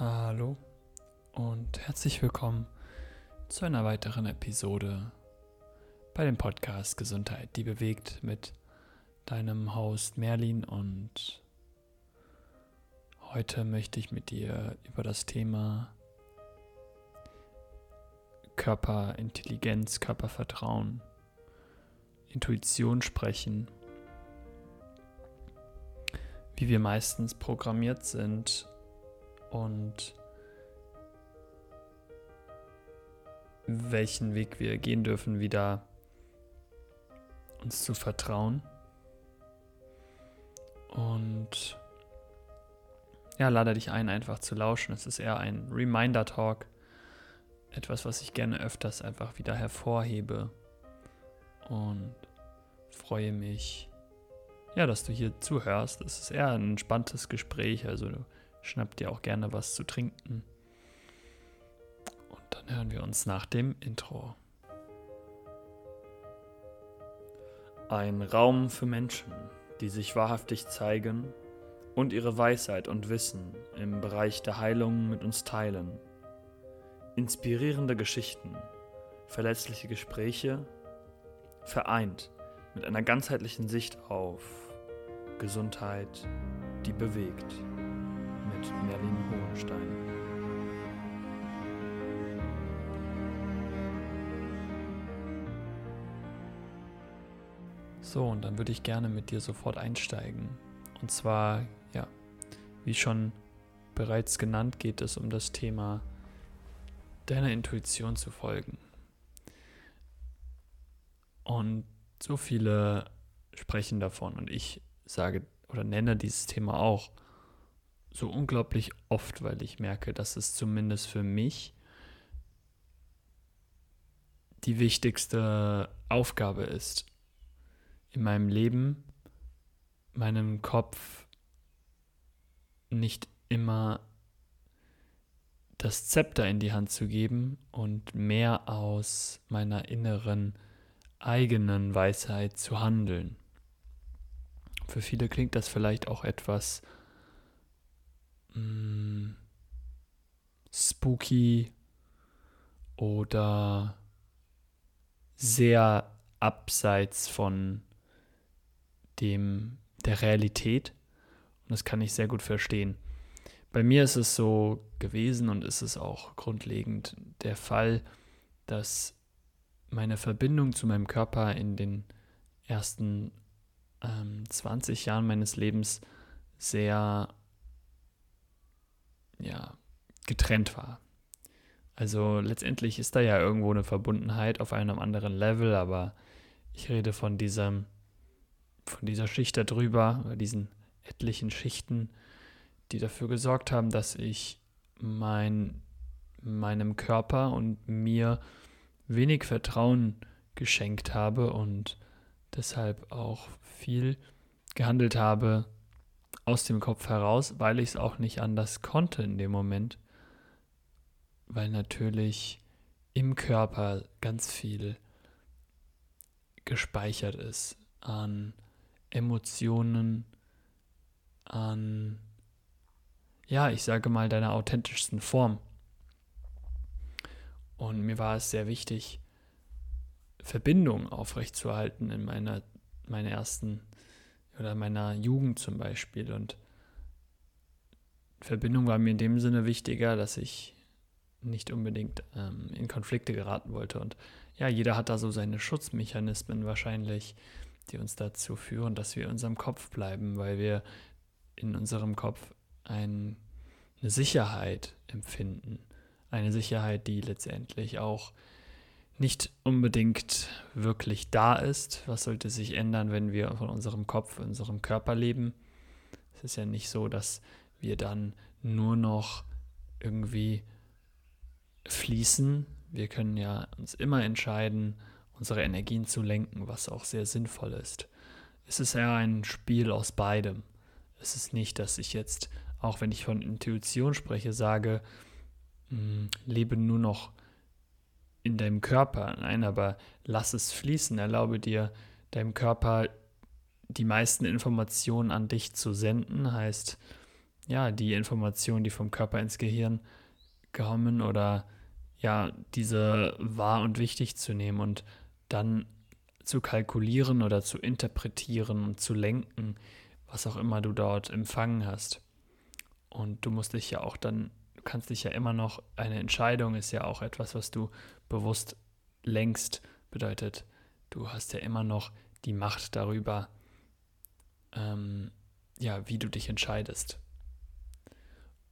Hallo und herzlich willkommen zu einer weiteren Episode bei dem Podcast Gesundheit, die bewegt mit deinem Host Merlin. Und heute möchte ich mit dir über das Thema Körperintelligenz, Körpervertrauen, Intuition sprechen, wie wir meistens programmiert sind und welchen Weg wir gehen dürfen, wieder uns zu vertrauen. Und ja, lade dich ein, einfach zu lauschen. Es ist eher ein Reminder-Talk. Etwas, was ich gerne öfters einfach wieder hervorhebe. Und freue mich, ja, dass du hier zuhörst. Es ist eher ein entspanntes Gespräch. Also du schnapp dir auch gerne was zu trinken. Und dann hören wir uns nach dem Intro. Ein Raum für Menschen, die sich wahrhaftig zeigen und ihre Weisheit und Wissen im Bereich der Heilung mit uns teilen. Inspirierende Geschichten, verletzliche Gespräche, vereint mit einer ganzheitlichen Sicht auf Gesundheit, die bewegt mit Merlin Hohenstein. So, und dann würde ich gerne mit dir sofort einsteigen. Und zwar, ja, wie schon bereits genannt, geht es um das Thema deiner Intuition zu folgen. Und so viele sprechen davon und ich sage oder nenne dieses Thema auch so unglaublich oft, weil ich merke, dass es zumindest für mich die wichtigste Aufgabe ist in meinem Leben, meinem Kopf nicht immer das Zepter in die Hand zu geben und mehr aus meiner inneren eigenen Weisheit zu handeln. Für viele klingt das vielleicht auch etwas mh, mm, spooky oder sehr abseits von dem der Realität und das kann ich sehr gut verstehen. Bei mir ist es so gewesen und ist es auch grundlegend der Fall, dass meine Verbindung zu meinem Körper in den ersten ähm, 20 Jahren meines Lebens sehr ja, getrennt war. Also letztendlich ist da ja irgendwo eine Verbundenheit auf einem anderen Level, aber ich rede von diesem, von dieser Schicht darüber, diesen etlichen Schichten, die dafür gesorgt haben, dass ich mein, meinem Körper und mir wenig Vertrauen geschenkt habe und deshalb auch viel gehandelt habe aus dem Kopf heraus, weil ich es auch nicht anders konnte in dem Moment, weil natürlich im Körper ganz viel gespeichert ist an Emotionen, an, ja, ich sage mal, deiner authentischsten Form. Und mir war es sehr wichtig, Verbindung aufrechtzuerhalten in meiner, meiner ersten oder meiner Jugend zum Beispiel. Und Verbindung war mir in dem Sinne wichtiger, dass ich nicht unbedingt ähm, in Konflikte geraten wollte. Und ja, jeder hat da so seine Schutzmechanismen wahrscheinlich, die uns dazu führen, dass wir in unserem Kopf bleiben, weil wir in unserem Kopf ein, eine Sicherheit empfinden eine Sicherheit, die letztendlich auch nicht unbedingt wirklich da ist. Was sollte sich ändern, wenn wir von unserem Kopf, unserem Körper leben? Es ist ja nicht so, dass wir dann nur noch irgendwie fließen. Wir können ja uns immer entscheiden, unsere Energien zu lenken, was auch sehr sinnvoll ist. Es ist ja ein Spiel aus beidem. Es ist nicht, dass ich jetzt, auch wenn ich von Intuition spreche, sage, Mm, lebe nur noch in deinem Körper. Nein, aber lass es fließen. Erlaube dir, deinem Körper die meisten Informationen an dich zu senden. Heißt, ja, die Informationen, die vom Körper ins Gehirn kommen oder ja, diese wahr und wichtig zu nehmen und dann zu kalkulieren oder zu interpretieren und zu lenken, was auch immer du dort empfangen hast. Und du musst dich ja auch dann, du kannst dich ja immer noch, eine Entscheidung ist ja auch etwas, was du bewusst lenkst, bedeutet, du hast ja immer noch die Macht darüber, ähm, ja, wie du dich entscheidest.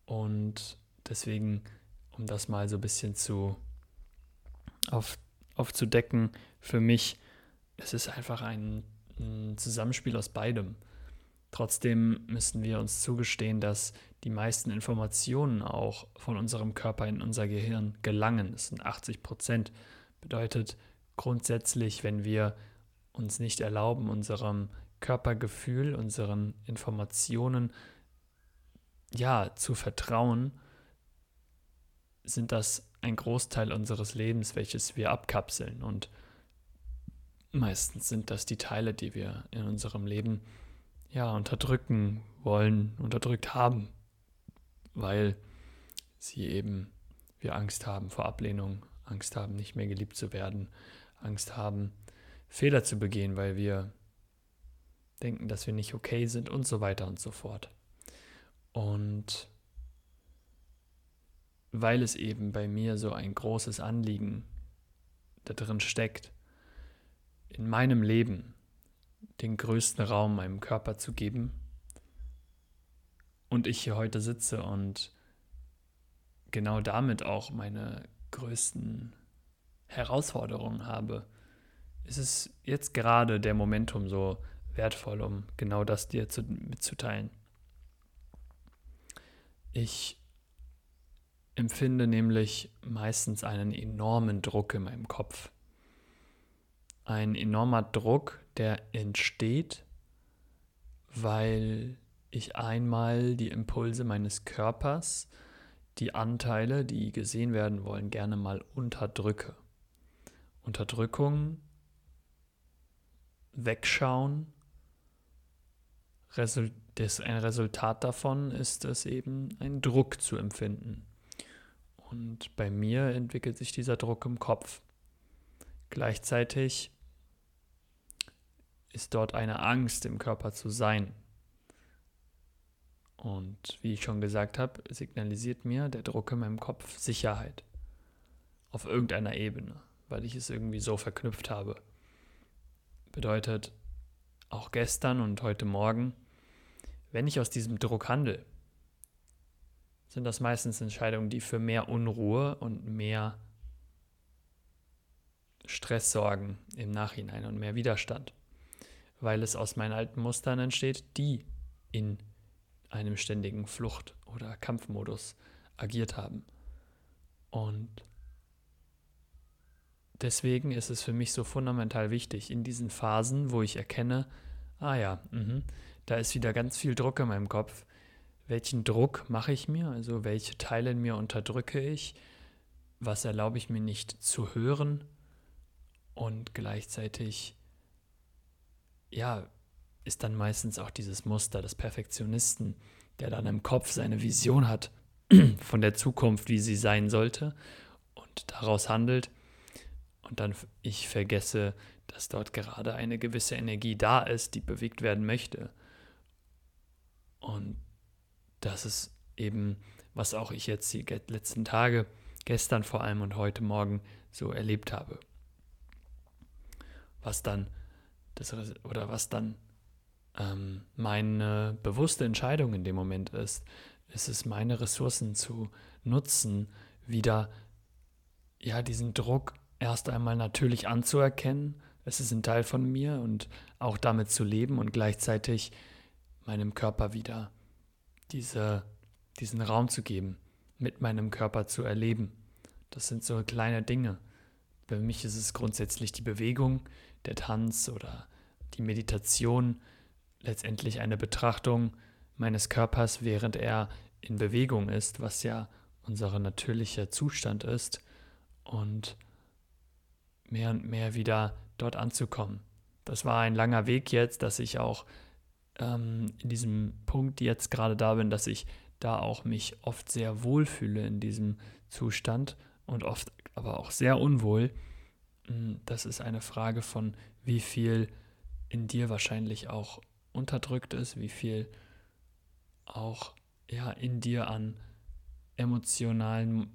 Und deswegen, um das mal so ein bisschen zu auf, aufzudecken, für mich, es ist einfach ein, ein Zusammenspiel aus beidem. Trotzdem müssen wir uns zugestehen, dass die meisten Informationen auch von unserem Körper in unser Gehirn gelangen. Das sind 80 Prozent. Bedeutet grundsätzlich, wenn wir uns nicht erlauben, unserem Körpergefühl, unseren Informationen ja zu vertrauen, sind das ein Großteil unseres Lebens, welches wir abkapseln. Und meistens sind das die Teile, die wir in unserem Leben ja, unterdrücken wollen, unterdrückt haben, weil sie eben wir Angst haben vor Ablehnung, Angst haben, nicht mehr geliebt zu werden, Angst haben, Fehler zu begehen, weil wir denken, dass wir nicht okay sind und so weiter und so fort. Und weil es eben bei mir so ein großes Anliegen da drin steckt, in meinem Leben den größten Raum meinem Körper zu geben. Und ich hier heute sitze und genau damit auch meine größten Herausforderungen habe, ist es jetzt gerade der Momentum so wertvoll, um genau das dir zu, mitzuteilen. Ich empfinde nämlich meistens einen enormen Druck in meinem Kopf. Ein enormer Druck, der entsteht, weil ich einmal die Impulse meines Körpers, die Anteile, die gesehen werden wollen, gerne mal unterdrücke. Unterdrückung, Wegschauen, das, ein Resultat davon ist es eben, einen Druck zu empfinden. Und bei mir entwickelt sich dieser Druck im Kopf. Gleichzeitig ist dort eine Angst im Körper zu sein. Und wie ich schon gesagt habe, signalisiert mir der Druck in meinem Kopf Sicherheit. Auf irgendeiner Ebene, weil ich es irgendwie so verknüpft habe. Bedeutet, auch gestern und heute Morgen, wenn ich aus diesem Druck handle, sind das meistens Entscheidungen, die für mehr Unruhe und mehr Stress sorgen im Nachhinein und mehr Widerstand weil es aus meinen alten Mustern entsteht, die in einem ständigen Flucht- oder Kampfmodus agiert haben. Und deswegen ist es für mich so fundamental wichtig, in diesen Phasen, wo ich erkenne, ah ja, mh, da ist wieder ganz viel Druck in meinem Kopf. Welchen Druck mache ich mir? Also welche Teile in mir unterdrücke ich? Was erlaube ich mir nicht zu hören? Und gleichzeitig ja, ist dann meistens auch dieses Muster des Perfektionisten, der dann im Kopf seine Vision hat von der Zukunft, wie sie sein sollte und daraus handelt. Und dann ich vergesse, dass dort gerade eine gewisse Energie da ist, die bewegt werden möchte. Und das ist eben, was auch ich jetzt die letzten Tage, gestern vor allem und heute Morgen so erlebt habe. Was dann das, oder was dann ähm, meine bewusste Entscheidung in dem Moment ist, ist es, meine Ressourcen zu nutzen, wieder ja diesen Druck erst einmal natürlich anzuerkennen. Es ist ein Teil von mir und auch damit zu leben und gleichzeitig meinem Körper wieder diese, diesen Raum zu geben, mit meinem Körper zu erleben. Das sind so kleine Dinge. Für mich ist es grundsätzlich die Bewegung, der Tanz oder die Meditation letztendlich eine Betrachtung meines Körpers, während er in Bewegung ist, was ja unser natürlicher Zustand ist, und mehr und mehr wieder dort anzukommen. Das war ein langer Weg jetzt, dass ich auch ähm, in diesem Punkt jetzt gerade da bin, dass ich da auch mich oft sehr wohl fühle in diesem Zustand und oft aber auch sehr unwohl, hm, das ist eine Frage von, wie viel in dir wahrscheinlich auch unterdrückt ist, wie viel auch ja, in dir an emotionalen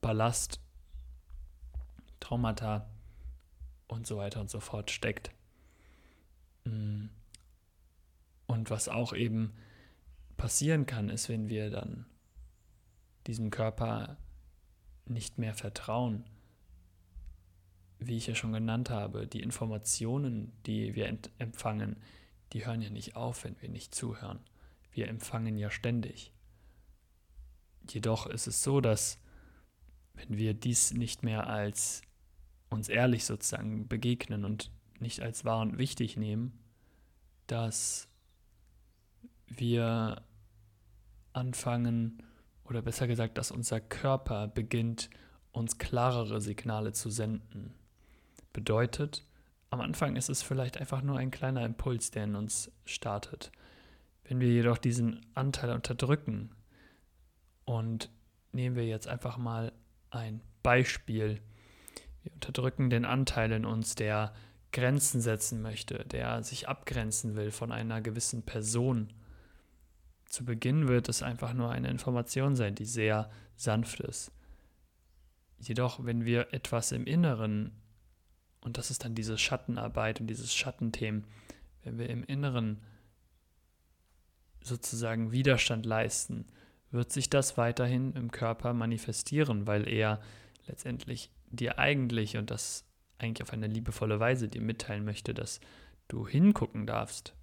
Ballast, Traumata und so weiter und so fort steckt. Hm. Und was auch eben passieren kann, ist, wenn wir dann diesem Körper nicht mehr vertrauen, wie ich ja schon genannt habe, die Informationen, die wir empfangen, die hören ja nicht auf, wenn wir nicht zuhören. Wir empfangen ja ständig. Jedoch ist es so, dass wenn wir dies nicht mehr als uns ehrlich sozusagen begegnen und nicht als wahr und wichtig nehmen, dass wir anfangen, oder besser gesagt, dass unser Körper beginnt, uns klarere Signale zu senden. Bedeutet, am Anfang ist es vielleicht einfach nur ein kleiner Impuls, der in uns startet. Wenn wir jedoch diesen Anteil unterdrücken und nehmen wir jetzt einfach mal ein Beispiel. Wir unterdrücken den Anteil in uns, der Grenzen setzen möchte, der sich abgrenzen will von einer gewissen Person. Zu Beginn wird es einfach nur eine Information sein, die sehr sanft ist. Jedoch, wenn wir etwas im Inneren, und das ist dann diese Schattenarbeit und dieses Schattenthemen, wenn wir im Inneren sozusagen Widerstand leisten, wird sich das weiterhin im Körper manifestieren, weil er letztendlich dir eigentlich und das eigentlich auf eine liebevolle Weise dir mitteilen möchte, dass du hingucken darfst.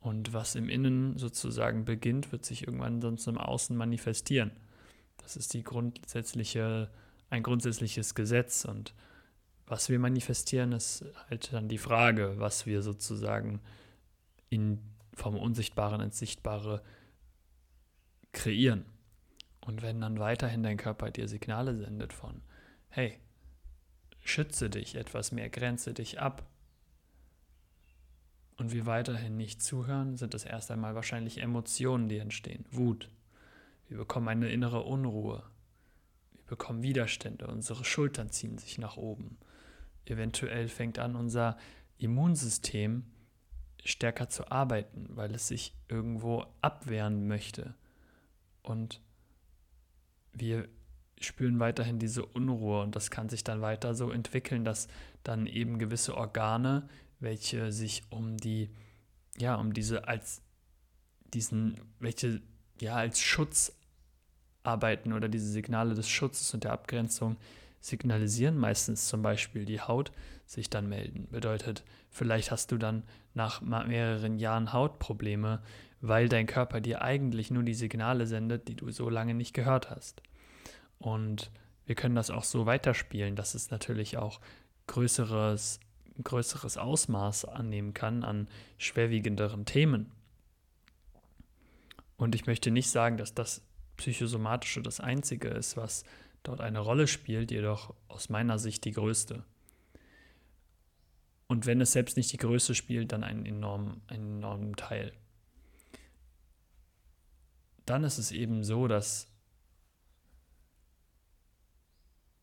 Und was im Innen sozusagen beginnt, wird sich irgendwann sonst im Außen manifestieren. Das ist die grundsätzliche, ein grundsätzliches Gesetz. Und was wir manifestieren, ist halt dann die Frage, was wir sozusagen in, vom Unsichtbaren ins Sichtbare kreieren. Und wenn dann weiterhin dein Körper dir Signale sendet von, hey, schütze dich etwas mehr, grenze dich ab, und wir weiterhin nicht zuhören, sind es erst einmal wahrscheinlich Emotionen, die entstehen. Wut. Wir bekommen eine innere Unruhe. Bekommen Widerstände. Unsere Schultern ziehen sich nach oben. Eventuell fängt an unser Immunsystem stärker zu arbeiten, weil es sich irgendwo abwehren möchte. Und wir spüren weiterhin diese Unruhe und das kann sich dann weiter so entwickeln, dass dann eben gewisse Organe, welche sich um die, ja, um diese als diesen, welche ja als Schutz arbeiten oder diese Signale des Schutzes und der Abgrenzung signalisieren, meistens zum Beispiel die Haut, sich dann melden. Bedeutet, vielleicht hast du dann nach mehreren Jahren Hautprobleme, weil dein Körper dir eigentlich nur die Signale sendet, die du so lange nicht gehört hast. Und wir können das auch so weiterspielen, dass es natürlich auch größeres, größeres Ausmaß annehmen kann an schwerwiegenderen Themen. Und ich möchte nicht sagen, dass das Psychosomatische das Einzige ist, was dort eine Rolle spielt, jedoch aus meiner Sicht die größte. Und wenn es selbst nicht die größte spielt, dann einen enormen, einen enormen Teil. Dann ist es eben so, dass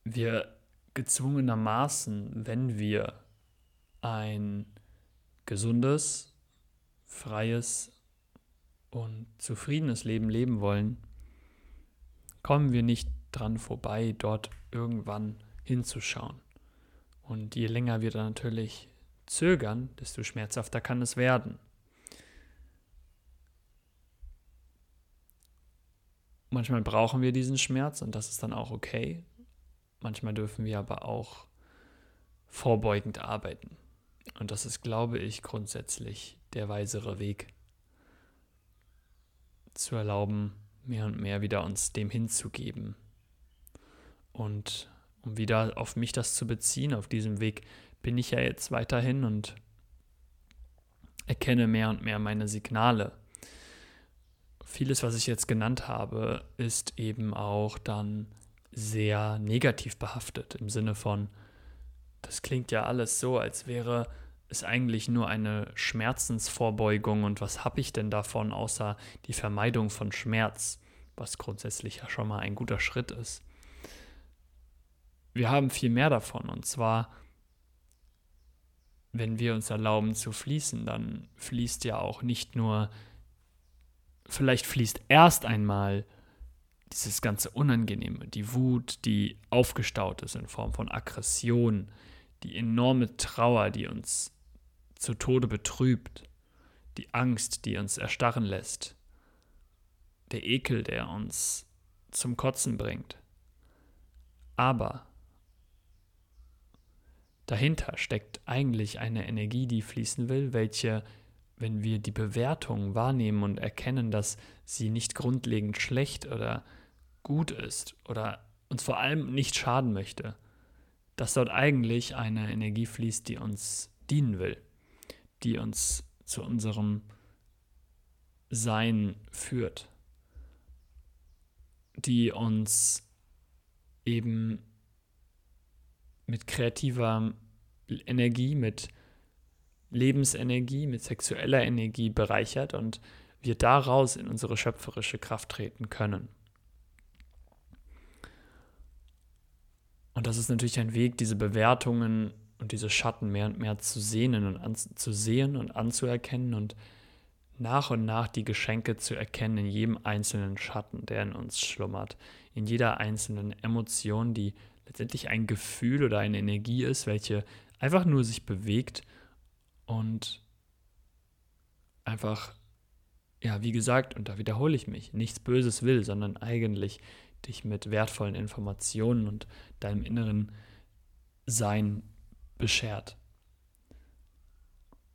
wir gezwungenermaßen, wenn wir ein gesundes, freies und zufriedenes Leben leben wollen, kommen wir nicht dran vorbei, dort irgendwann hinzuschauen. Und je länger wir da natürlich zögern, desto schmerzhafter kann es werden. Manchmal brauchen wir diesen Schmerz und das ist dann auch okay. Manchmal dürfen wir aber auch vorbeugend arbeiten. Und das ist, glaube ich, grundsätzlich der weisere Weg. Zu erlauben, mehr und mehr wieder uns dem hinzugeben. Und um wieder auf mich das zu beziehen, auf diesem Weg bin ich ja jetzt weiterhin und erkenne mehr und mehr meine Signale. Vieles, was ich jetzt genannt habe, ist eben auch dann sehr negativ behaftet im Sinne von, das klingt ja alles so, als wäre ist eigentlich nur eine Schmerzensvorbeugung und was habe ich denn davon außer die Vermeidung von Schmerz, was grundsätzlich ja schon mal ein guter Schritt ist. Wir haben viel mehr davon und zwar, wenn wir uns erlauben zu fließen, dann fließt ja auch nicht nur, vielleicht fließt erst einmal dieses ganze Unangenehme, die Wut, die aufgestaut ist in Form von Aggression, die enorme Trauer, die uns zu Tode betrübt, die Angst, die uns erstarren lässt, der Ekel, der uns zum Kotzen bringt. Aber dahinter steckt eigentlich eine Energie, die fließen will, welche, wenn wir die Bewertung wahrnehmen und erkennen, dass sie nicht grundlegend schlecht oder gut ist oder uns vor allem nicht schaden möchte, dass dort eigentlich eine Energie fließt, die uns dienen will die uns zu unserem Sein führt, die uns eben mit kreativer Energie, mit Lebensenergie, mit sexueller Energie bereichert und wir daraus in unsere schöpferische Kraft treten können. Und das ist natürlich ein Weg, diese Bewertungen und diese Schatten mehr und mehr zu sehen und an, zu sehen und anzuerkennen und nach und nach die Geschenke zu erkennen in jedem einzelnen Schatten, der in uns schlummert, in jeder einzelnen Emotion, die letztendlich ein Gefühl oder eine Energie ist, welche einfach nur sich bewegt und einfach, ja, wie gesagt, und da wiederhole ich mich, nichts Böses will, sondern eigentlich dich mit wertvollen Informationen und deinem inneren Sein beschert.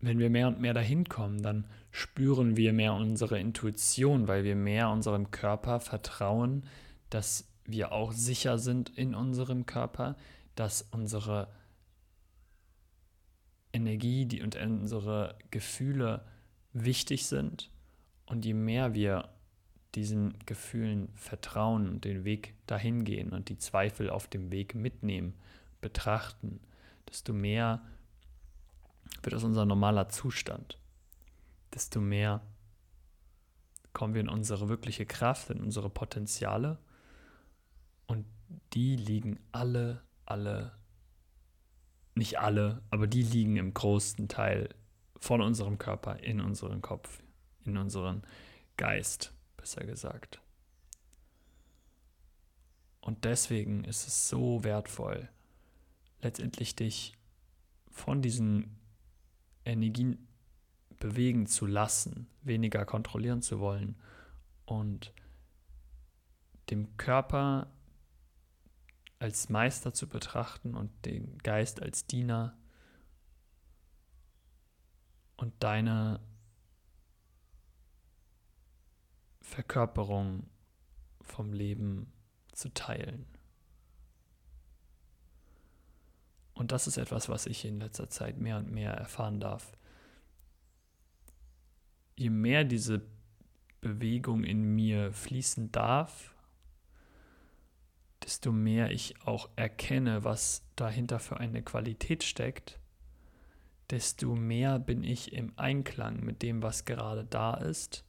Wenn wir mehr und mehr dahin kommen, dann spüren wir mehr unsere Intuition, weil wir mehr unserem Körper vertrauen, dass wir auch sicher sind in unserem Körper, dass unsere Energie und unsere Gefühle wichtig sind. Und je mehr wir diesen Gefühlen vertrauen und den Weg dahin gehen und die Zweifel auf dem Weg mitnehmen, betrachten, desto mehr wird das unser normaler Zustand. Desto mehr kommen wir in unsere wirkliche Kraft, in unsere Potenziale. Und die liegen alle, alle, nicht alle, aber die liegen im größten Teil von unserem Körper in unserem Kopf, in unseren Geist, besser gesagt. Und deswegen ist es so wertvoll, letztendlich dich von diesen Energien bewegen zu lassen, weniger kontrollieren zu wollen und dem Körper als Meister zu betrachten und den Geist als Diener und deine Verkörperung vom Leben zu teilen. Und das ist etwas, was ich in letzter Zeit mehr und mehr erfahren darf. Je mehr diese Bewegung in mir fließen darf, desto mehr ich auch erkenne, was dahinter für eine Qualität steckt, desto mehr bin ich im Einklang mit dem, was gerade da ist,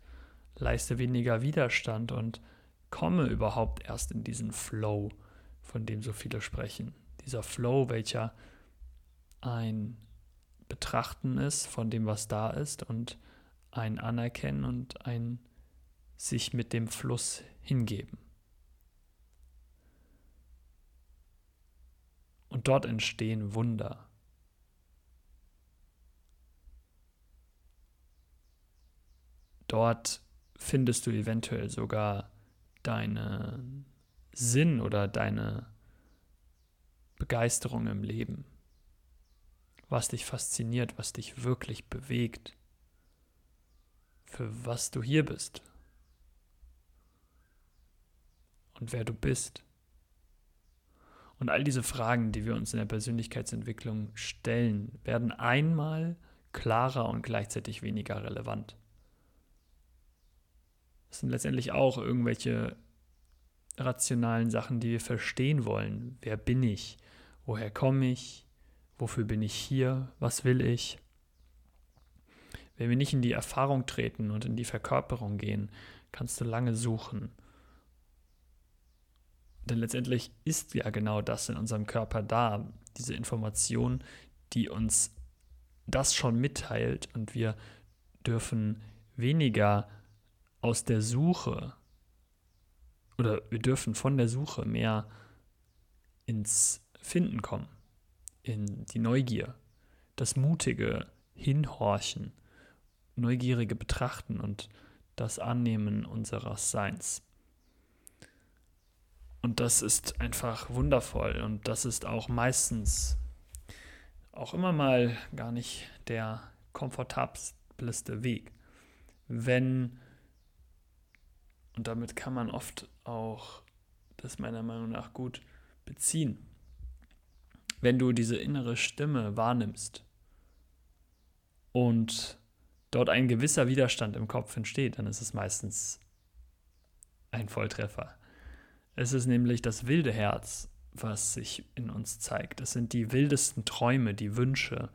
leiste weniger Widerstand und komme überhaupt erst in diesen Flow, von dem so viele sprechen dieser Flow, welcher ein Betrachten ist von dem, was da ist und ein Anerkennen und ein sich mit dem Fluss hingeben. Und dort entstehen Wunder. Dort findest du eventuell sogar deinen Sinn oder deine Begeisterung im Leben, was dich fasziniert, was dich wirklich bewegt, für was du hier bist und wer du bist. Und all diese Fragen, die wir uns in der Persönlichkeitsentwicklung stellen, werden einmal klarer und gleichzeitig weniger relevant. Das sind letztendlich auch irgendwelche rationalen Sachen, die wir verstehen wollen. Wer bin ich? Woher komme ich? Wofür bin ich hier? Was will ich? Wenn wir nicht in die Erfahrung treten und in die Verkörperung gehen, kannst du lange suchen. Denn letztendlich ist ja genau das in unserem Körper da, diese Information, die uns das schon mitteilt und wir dürfen weniger aus der Suche oder wir dürfen von der Suche mehr ins Finden kommen, in die Neugier, das mutige Hinhorchen, neugierige Betrachten und das Annehmen unseres Seins. Und das ist einfach wundervoll und das ist auch meistens auch immer mal gar nicht der komfortabelste Weg. Wenn, und damit kann man oft auch das meiner Meinung nach gut beziehen, wenn du diese innere Stimme wahrnimmst und dort ein gewisser Widerstand im Kopf entsteht, dann ist es meistens ein Volltreffer. Es ist nämlich das wilde Herz, was sich in uns zeigt. Das sind die wildesten Träume, die Wünsche.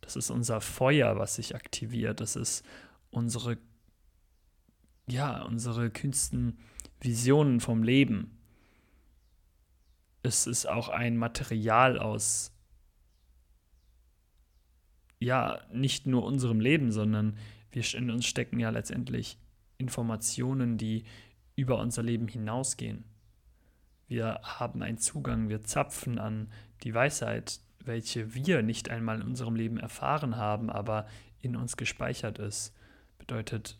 Das ist unser Feuer, was sich aktiviert. Das ist unsere, ja, unsere kühnsten Visionen vom Leben. Es ist auch ein Material aus, ja, nicht nur unserem Leben, sondern wir in uns stecken ja letztendlich Informationen, die über unser Leben hinausgehen. Wir haben einen Zugang, wir zapfen an die Weisheit, welche wir nicht einmal in unserem Leben erfahren haben, aber in uns gespeichert ist. Bedeutet,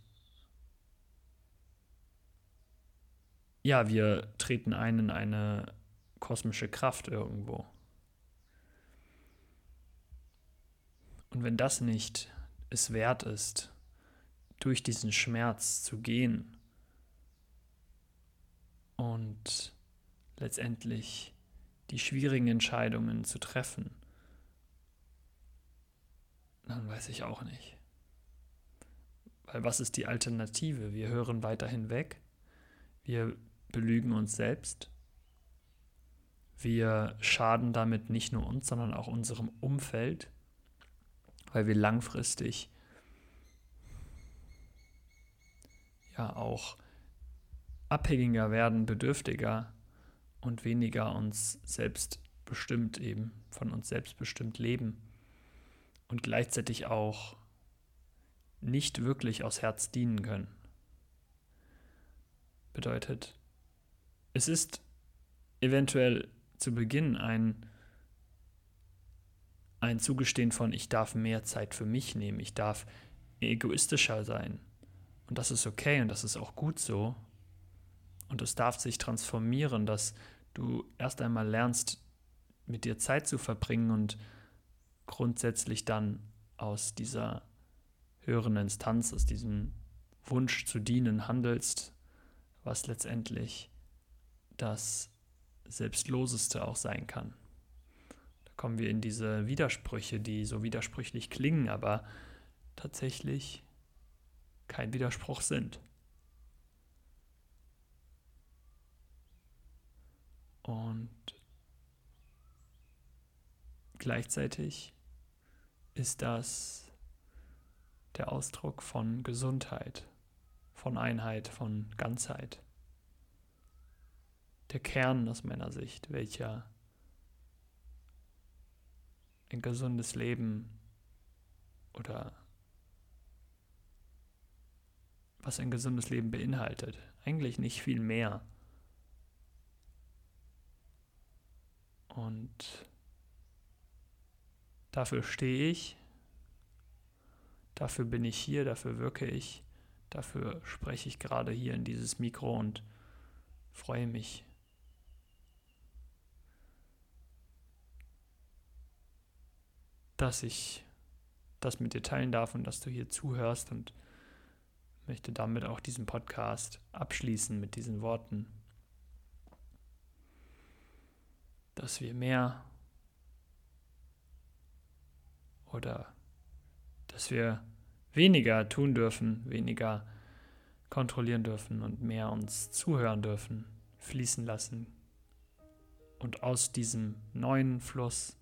ja, wir treten ein in eine kosmische Kraft irgendwo. Und wenn das nicht es wert ist, durch diesen Schmerz zu gehen und letztendlich die schwierigen Entscheidungen zu treffen, dann weiß ich auch nicht. Weil was ist die Alternative? Wir hören weiterhin weg, wir belügen uns selbst, wir schaden damit nicht nur uns, sondern auch unserem Umfeld, weil wir langfristig ja auch abhängiger werden, bedürftiger und weniger uns selbst bestimmt eben, von uns selbst bestimmt leben und gleichzeitig auch nicht wirklich aus Herz dienen können. Bedeutet, es ist eventuell zu Beginn ein, ein Zugestehen von, ich darf mehr Zeit für mich nehmen, ich darf egoistischer sein. Und das ist okay und das ist auch gut so und es darf sich transformieren, dass du erst einmal lernst, mit dir Zeit zu verbringen und grundsätzlich dann aus dieser höheren Instanz, aus diesem Wunsch zu dienen handelst, was letztendlich das Selbstloseste auch sein kann. Da kommen wir in diese Widersprüche, die so widersprüchlich klingen, aber tatsächlich kein Widerspruch sind. Und gleichzeitig ist das der Ausdruck von Gesundheit, von Einheit, von Ganzheit. Der Kern aus meiner Sicht, welcher ein gesundes Leben oder was ein gesundes Leben beinhaltet. Eigentlich nicht viel mehr. Und dafür stehe ich, dafür bin ich hier, dafür wirke ich, dafür spreche ich gerade hier in dieses Mikro und freue mich. Dass ich das mit dir teilen darf und dass du hier zuhörst und möchte damit auch diesen Podcast abschließen mit diesen Worten. dass wir mehr oder dass wir weniger tun dürfen, weniger kontrollieren dürfen und mehr uns zuhören dürfen, fließen lassen und aus diesem neuen Fluss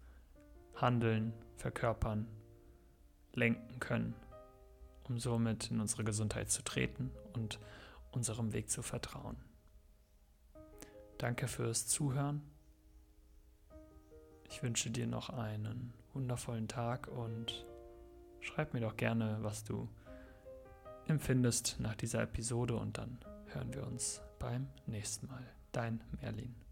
handeln, verkörpern, lenken können um somit in unsere Gesundheit zu treten und unserem Weg zu vertrauen. Danke fürs Zuhören. Ich wünsche dir noch einen wundervollen Tag und schreib mir doch gerne, was du empfindest nach dieser Episode und dann hören wir uns beim nächsten Mal. Dein Merlin.